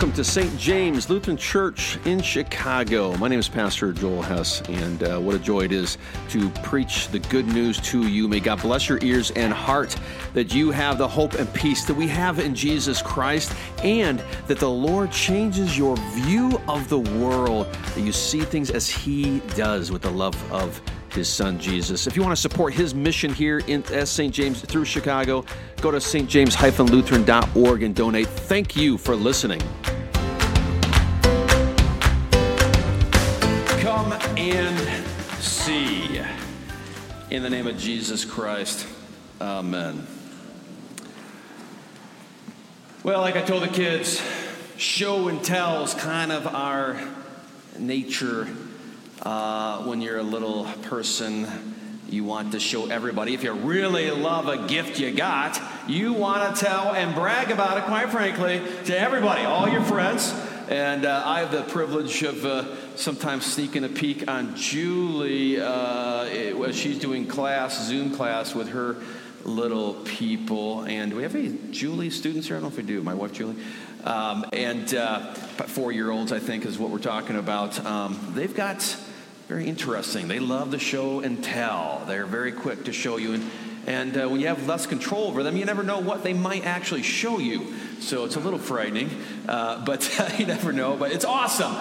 welcome to St. James Lutheran Church in Chicago. My name is Pastor Joel Hess, and uh, what a joy it is to preach the good news to you. May God bless your ears and heart that you have the hope and peace that we have in Jesus Christ, and that the Lord changes your view of the world, that you see things as He does with the love of his son Jesus. If you want to support his mission here in St. James through Chicago, go to stjames-lutheran.org and donate. Thank you for listening. And see. In the name of Jesus Christ. Amen. Well, like I told the kids, show and tell is kind of our nature uh, when you're a little person, you want to show everybody. If you really love a gift you got, you want to tell and brag about it, quite frankly, to everybody, all your friends. And uh, I have the privilege of uh, sometimes sneaking a peek on Julie uh, she's doing class, Zoom class with her little people. And do we have any Julie students here? I don't know if we do. My wife, Julie. Um, and uh, four year olds, I think, is what we're talking about. Um, they've got very interesting. They love the show and tell. They're very quick to show you. And, and uh, when you have less control over them, you never know what they might actually show you. So it's a little frightening, uh, but you never know. But it's awesome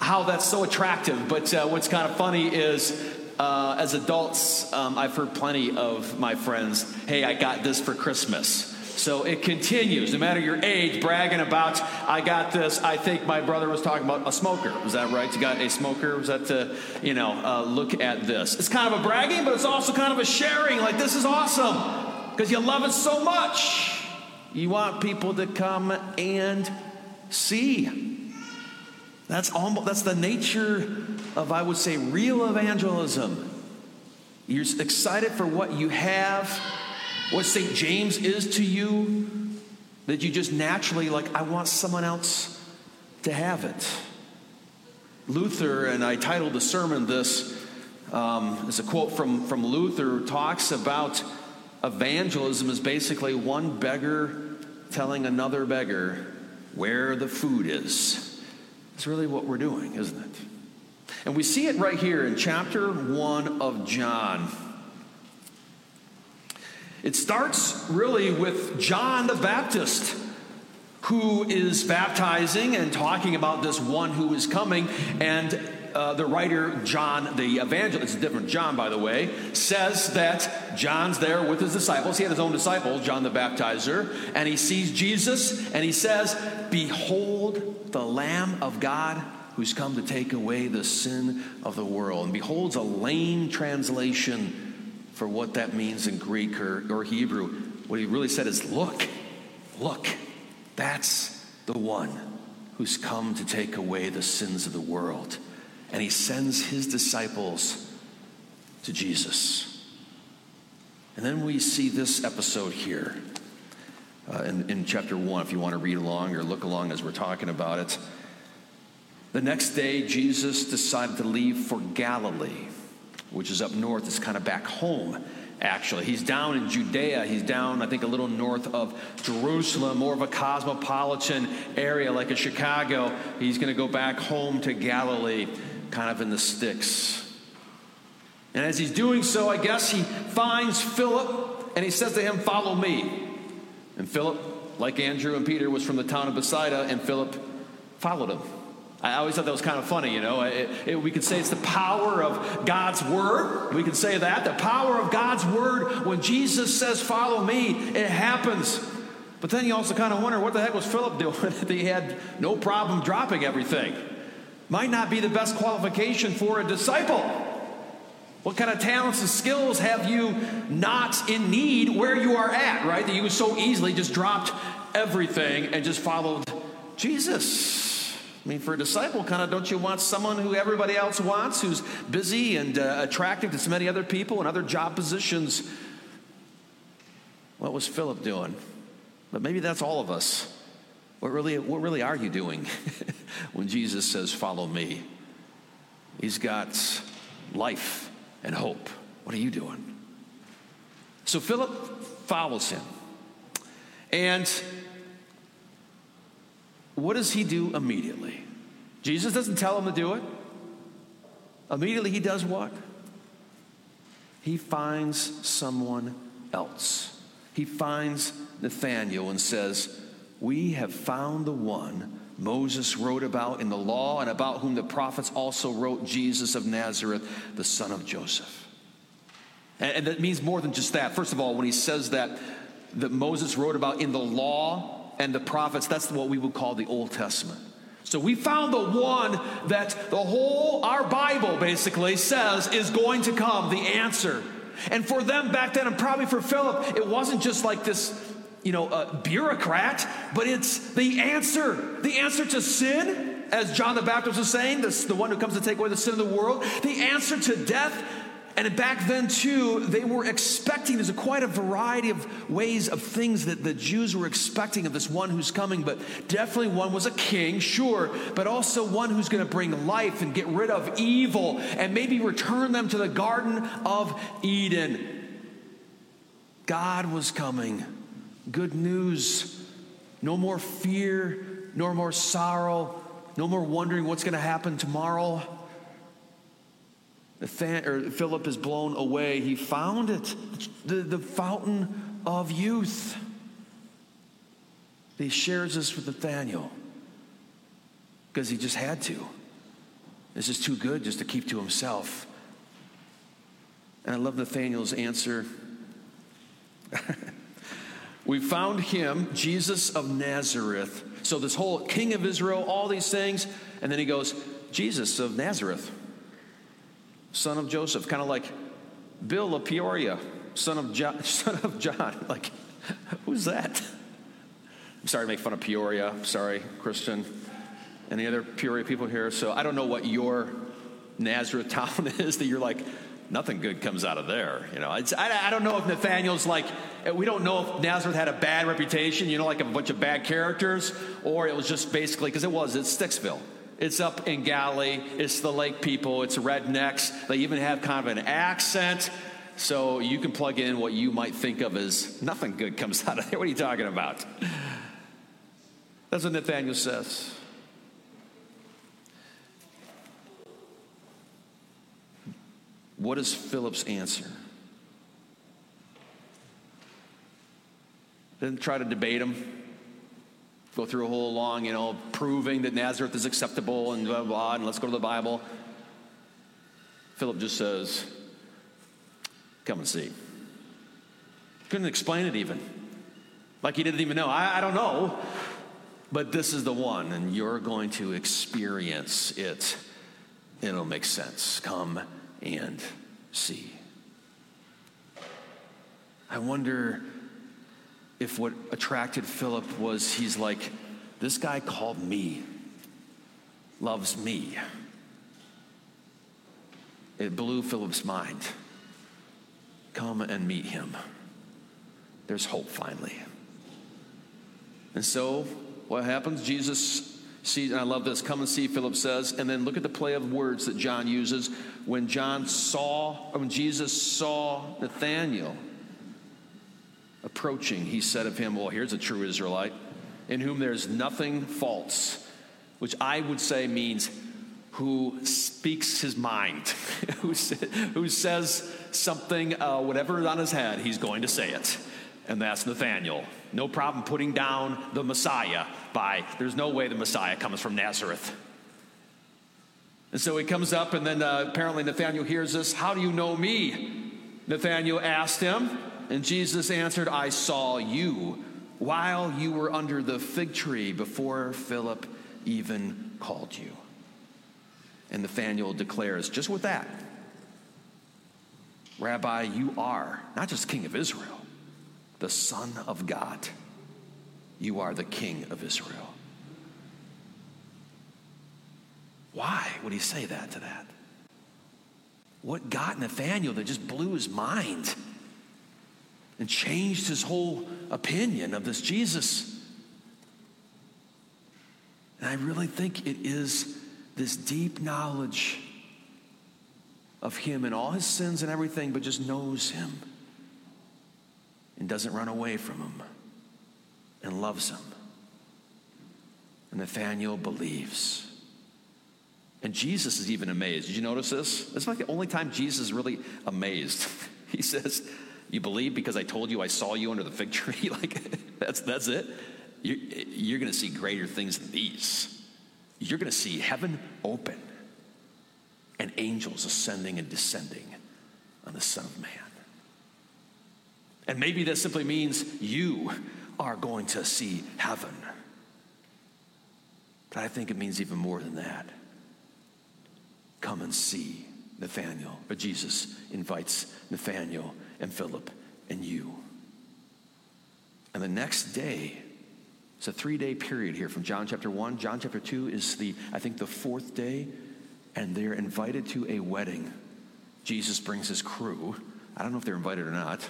how that's so attractive. But uh, what's kind of funny is uh, as adults, um, I've heard plenty of my friends, hey, I got this for Christmas. So it continues, no matter your age, bragging about, I got this. I think my brother was talking about a smoker. Was that right? You got a smoker? Was that to, you know, uh, look at this? It's kind of a bragging, but it's also kind of a sharing. Like, this is awesome because you love it so much. You want people to come and see. That's almost that's the nature of I would say real evangelism. You're excited for what you have what St. James is to you, that you just naturally, like, I want someone else to have it. Luther, and I titled the sermon this, um, a quote from, from Luther, talks about evangelism is basically one beggar telling another beggar where the food is. It's really what we're doing, isn't it? And we see it right here in chapter 1 of John. It starts really with John the Baptist, who is baptizing and talking about this one who is coming. And uh, the writer, John the evangelist, a different John, by the way, says that John's there with his disciples. He had his own disciples, John the baptizer, and he sees Jesus and he says, Behold the Lamb of God who's come to take away the sin of the world. And behold's a lame translation for what that means in Greek or, or Hebrew. What he really said is, Look, look, that's the one who's come to take away the sins of the world. And he sends his disciples to Jesus. And then we see this episode here uh, in, in chapter one, if you want to read along or look along as we're talking about it. The next day, Jesus decided to leave for Galilee which is up north, It's kind of back home, actually. He's down in Judea. He's down, I think, a little north of Jerusalem, more of a cosmopolitan area like a Chicago. He's going to go back home to Galilee, kind of in the sticks. And as he's doing so, I guess he finds Philip and he says to him, Follow me. And Philip, like Andrew and Peter, was from the town of Bethsaida, and Philip followed him. I always thought that was kind of funny, you know. It, it, we could say it's the power of God's word. We could say that. The power of God's word, when Jesus says, Follow me, it happens. But then you also kind of wonder what the heck was Philip doing that he had no problem dropping everything? Might not be the best qualification for a disciple. What kind of talents and skills have you not in need where you are at, right? That you so easily just dropped everything and just followed Jesus. I mean, for a disciple, kind of, don't you want someone who everybody else wants, who's busy and uh, attractive to so many other people and other job positions? What was Philip doing? But maybe that's all of us. What really, what really are you doing when Jesus says, Follow me? He's got life and hope. What are you doing? So Philip follows him. And what does he do immediately? Jesus doesn't tell him to do it. Immediately, he does what? He finds someone else. He finds Nathanael and says, We have found the one Moses wrote about in the law and about whom the prophets also wrote, Jesus of Nazareth, the son of Joseph. And, and that means more than just that. First of all, when he says that, that Moses wrote about in the law and the prophets, that's what we would call the Old Testament. So we found the one that the whole, our Bible basically says is going to come, the answer. And for them back then, and probably for Philip, it wasn't just like this, you know, a bureaucrat, but it's the answer. The answer to sin, as John the Baptist was saying, this, the one who comes to take away the sin of the world. The answer to death, and back then, too, they were expecting, there's a quite a variety of ways of things that the Jews were expecting of this one who's coming, but definitely one was a king, sure, but also one who's going to bring life and get rid of evil and maybe return them to the Garden of Eden. God was coming. Good news. No more fear, no more sorrow, no more wondering what's going to happen tomorrow. Philip is blown away. He found it, the, the fountain of youth. He shares this with Nathaniel because he just had to. This is too good just to keep to himself. And I love Nathaniel's answer. we found him, Jesus of Nazareth. So, this whole king of Israel, all these things. And then he goes, Jesus of Nazareth son of Joseph, kind of like Bill of Peoria, son of, jo- son of John. Like, who's that? I'm sorry to make fun of Peoria. Sorry, Christian. Any other Peoria people here? So I don't know what your Nazareth town is that you're like, nothing good comes out of there. You know, I, I don't know if Nathaniel's like, eh, we don't know if Nazareth had a bad reputation, you know, like a bunch of bad characters, or it was just basically, because it was, it's Sticksville. It's up in Galilee. It's the lake people. It's rednecks. They even have kind of an accent. So you can plug in what you might think of as nothing good comes out of there. What are you talking about? That's what Nathaniel says. What is Philip's answer? Didn't try to debate him go through a whole long, you know, proving that Nazareth is acceptable and blah, blah, and let's go to the Bible. Philip just says, Come and see. Couldn't explain it even. Like he didn't even know. I, I don't know. But this is the one, and you're going to experience it. It'll make sense. Come and see. I wonder if what attracted Philip was he's like, this guy called me, loves me. It blew Philip's mind. Come and meet him. There's hope finally. And so, what happens? Jesus and I love this, come and see, Philip says, and then look at the play of words that John uses. When John saw, when Jesus saw Nathanael, approaching, he said of him, Well, here's a true Israelite, in whom there's nothing false, which I would say means who speaks his mind, who, who says something, uh, whatever is on his head, he's going to say it. And that's Nathaniel. No problem putting down the Messiah by, there's no way the Messiah comes from Nazareth. And so he comes up, and then uh, apparently Nathaniel hears this. How do you know me? Nathaniel asked him. And Jesus answered, I saw you while you were under the fig tree before Philip even called you. And Nathanael declares, just with that, Rabbi, you are not just king of Israel, the Son of God. You are the king of Israel. Why would he say that to that? What got Nathanael that just blew his mind? and changed his whole opinion of this Jesus. And I really think it is this deep knowledge of him and all his sins and everything, but just knows him and doesn't run away from him and loves him. And Nathanael believes. And Jesus is even amazed. Did you notice this? It's like the only time Jesus is really amazed. He says, You believe because I told you I saw you under the fig tree? like, that's, that's it? You're, you're going to see greater things than these. You're going to see heaven open and angels ascending and descending on the Son of Man. And maybe that simply means you are going to see heaven. But I think it means even more than that. Come and see Nathanael, but Jesus invites Nathanael and Philip and you. And the next day, it's a three day period here from John chapter 1. John chapter 2 is the, I think, the fourth day, and they're invited to a wedding. Jesus brings his crew. I don't know if they're invited or not,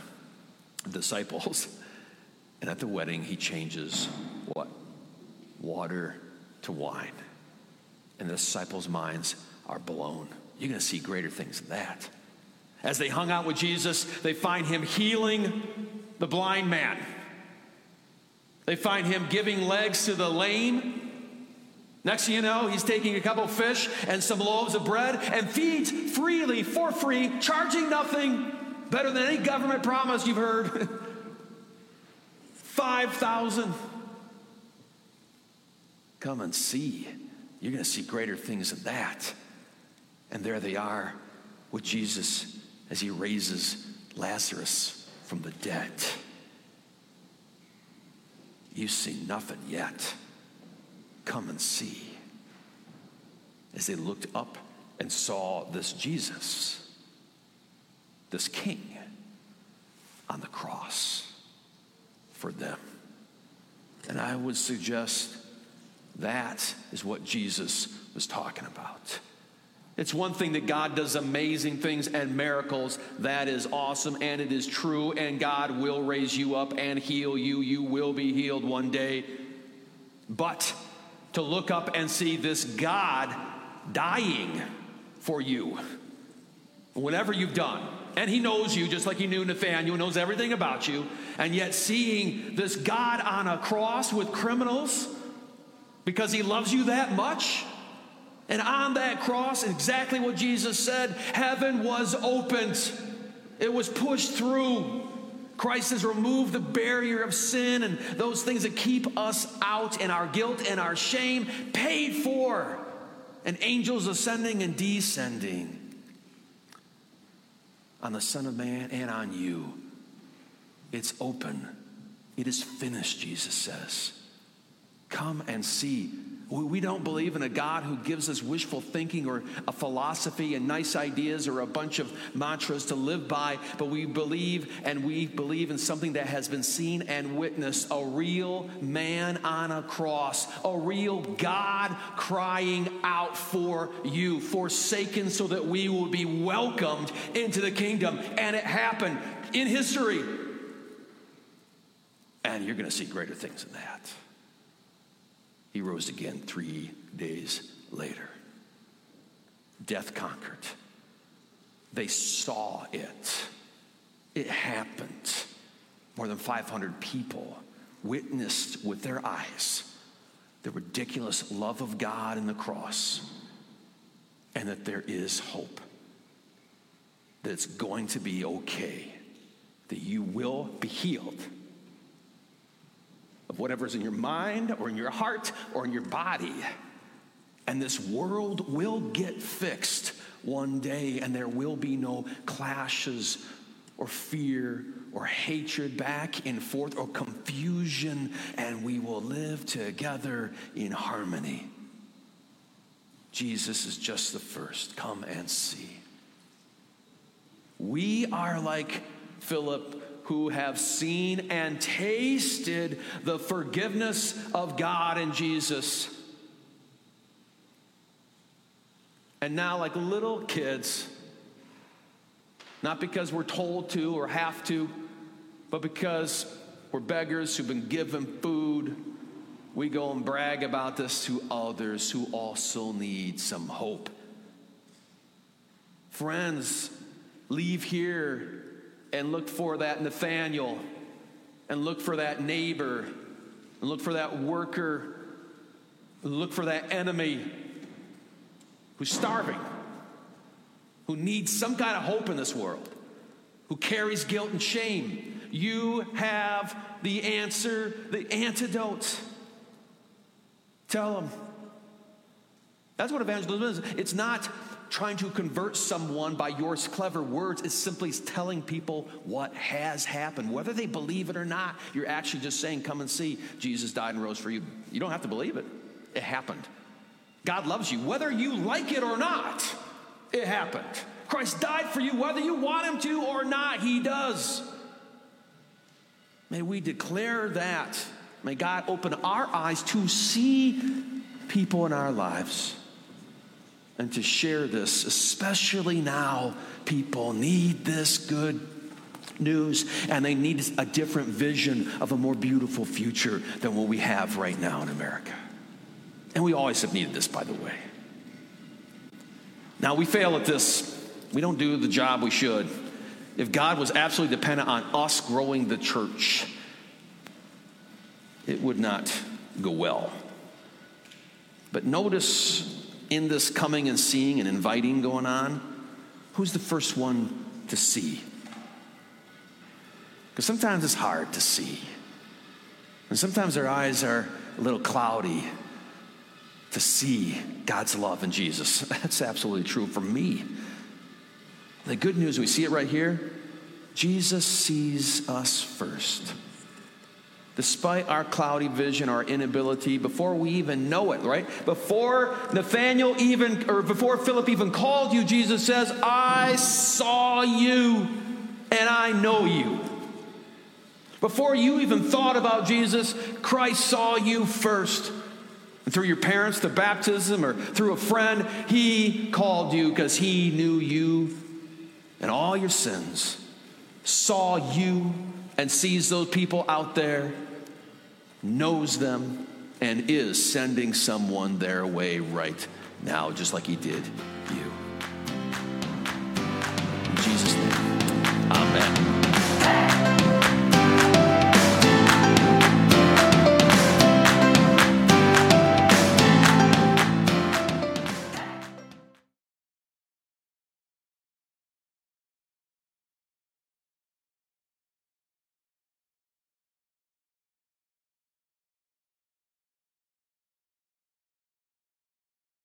disciples. And at the wedding, he changes what? Water to wine. And the disciples' minds are blown. You're going to see greater things than that. As they hung out with Jesus, they find him healing the blind man. They find him giving legs to the lame. Next thing you know, he's taking a couple fish and some loaves of bread and feeds freely, for free, charging nothing. Better than any government promise you've heard. 5,000. Come and see. You're going to see greater things than that. And there they are with Jesus as he raises Lazarus from the dead. You've seen nothing yet. Come and see. As they looked up and saw this Jesus, this king, on the cross for them. And I would suggest that is what Jesus was talking about. It's one thing that God does amazing things and miracles. That is awesome and it is true, and God will raise you up and heal you. You will be healed one day. But to look up and see this God dying for you, whatever you've done, and he knows you just like he knew Nathaniel, knows everything about you, and yet seeing this God on a cross with criminals because he loves you that much and on that cross, exactly what Jesus said heaven was opened, it was pushed through. Christ has removed the barrier of sin and those things that keep us out and our guilt and our shame paid for. And angels ascending and descending on the Son of Man and on you. It's open. It is finished, Jesus says. Come and see we don't believe in a God who gives us wishful thinking or a philosophy and nice ideas or a bunch of mantras to live by, but we believe and we believe in something that has been seen and witnessed a real man on a cross, a real God crying out for you, forsaken so that we will be welcomed into the kingdom. And it happened in history. And you're going to see greater things than that. He rose again three days later. Death conquered. They saw it. It happened. More than 500 people witnessed with their eyes the ridiculous love of God in the cross and that there is hope, that it's going to be okay, that you will be healed of whatever's in your mind or in your heart or in your body. And this world will get fixed one day, and there will be no clashes or fear or hatred back and forth or confusion, and we will live together in harmony. Jesus is just the first. Come and see. We are like Philip who have seen and tasted the forgiveness of God in Jesus. And now, like little kids, not because we're told to or have to, but because we're beggars who've been given food, we go and brag about this to others who also need some hope. Friends, leave here and look for that Nathaniel and look for that neighbor and look for that worker Look for that enemy who's starving, who needs some kind of hope in this world, who carries guilt and shame. You have the answer, the antidote. Tell them. That's what evangelism is. It's not trying to convert someone by your clever words. It's simply telling people what has happened. Whether they believe it or not, you're actually just saying, Come and see, Jesus died and rose for you. You don't have to believe it, it happened. God loves you. Whether you like it or not, it happened. Christ died for you, whether you want him to or not, he does. May we declare that. May God open our eyes to see people in our lives and to share this, especially now. People need this good news and they need a different vision of a more beautiful future than what we have right now in America. And we always have needed this, by the way. Now, we fail at this. We don't do the job we should. If God was absolutely dependent on us growing the church, it would not go well. But notice in this coming and seeing and inviting going on, who's the first one to see? Because sometimes it's hard to see. And sometimes our eyes are a little cloudy to see God's love in Jesus. That's absolutely true for me. The good news, we see it right here Jesus sees us first despite our cloudy vision, our inability, before we even know it, right? Before Nathaniel even, or before Philip even called you, Jesus says, I saw you and I know you. Before you even thought about Jesus, Christ saw you first. And through your parents, the baptism, or through a friend, he called you because he knew you and all your sins, saw you and sees those people out there knows them, and is sending someone their way right now, just like He did you. In Jesus' name, Amen.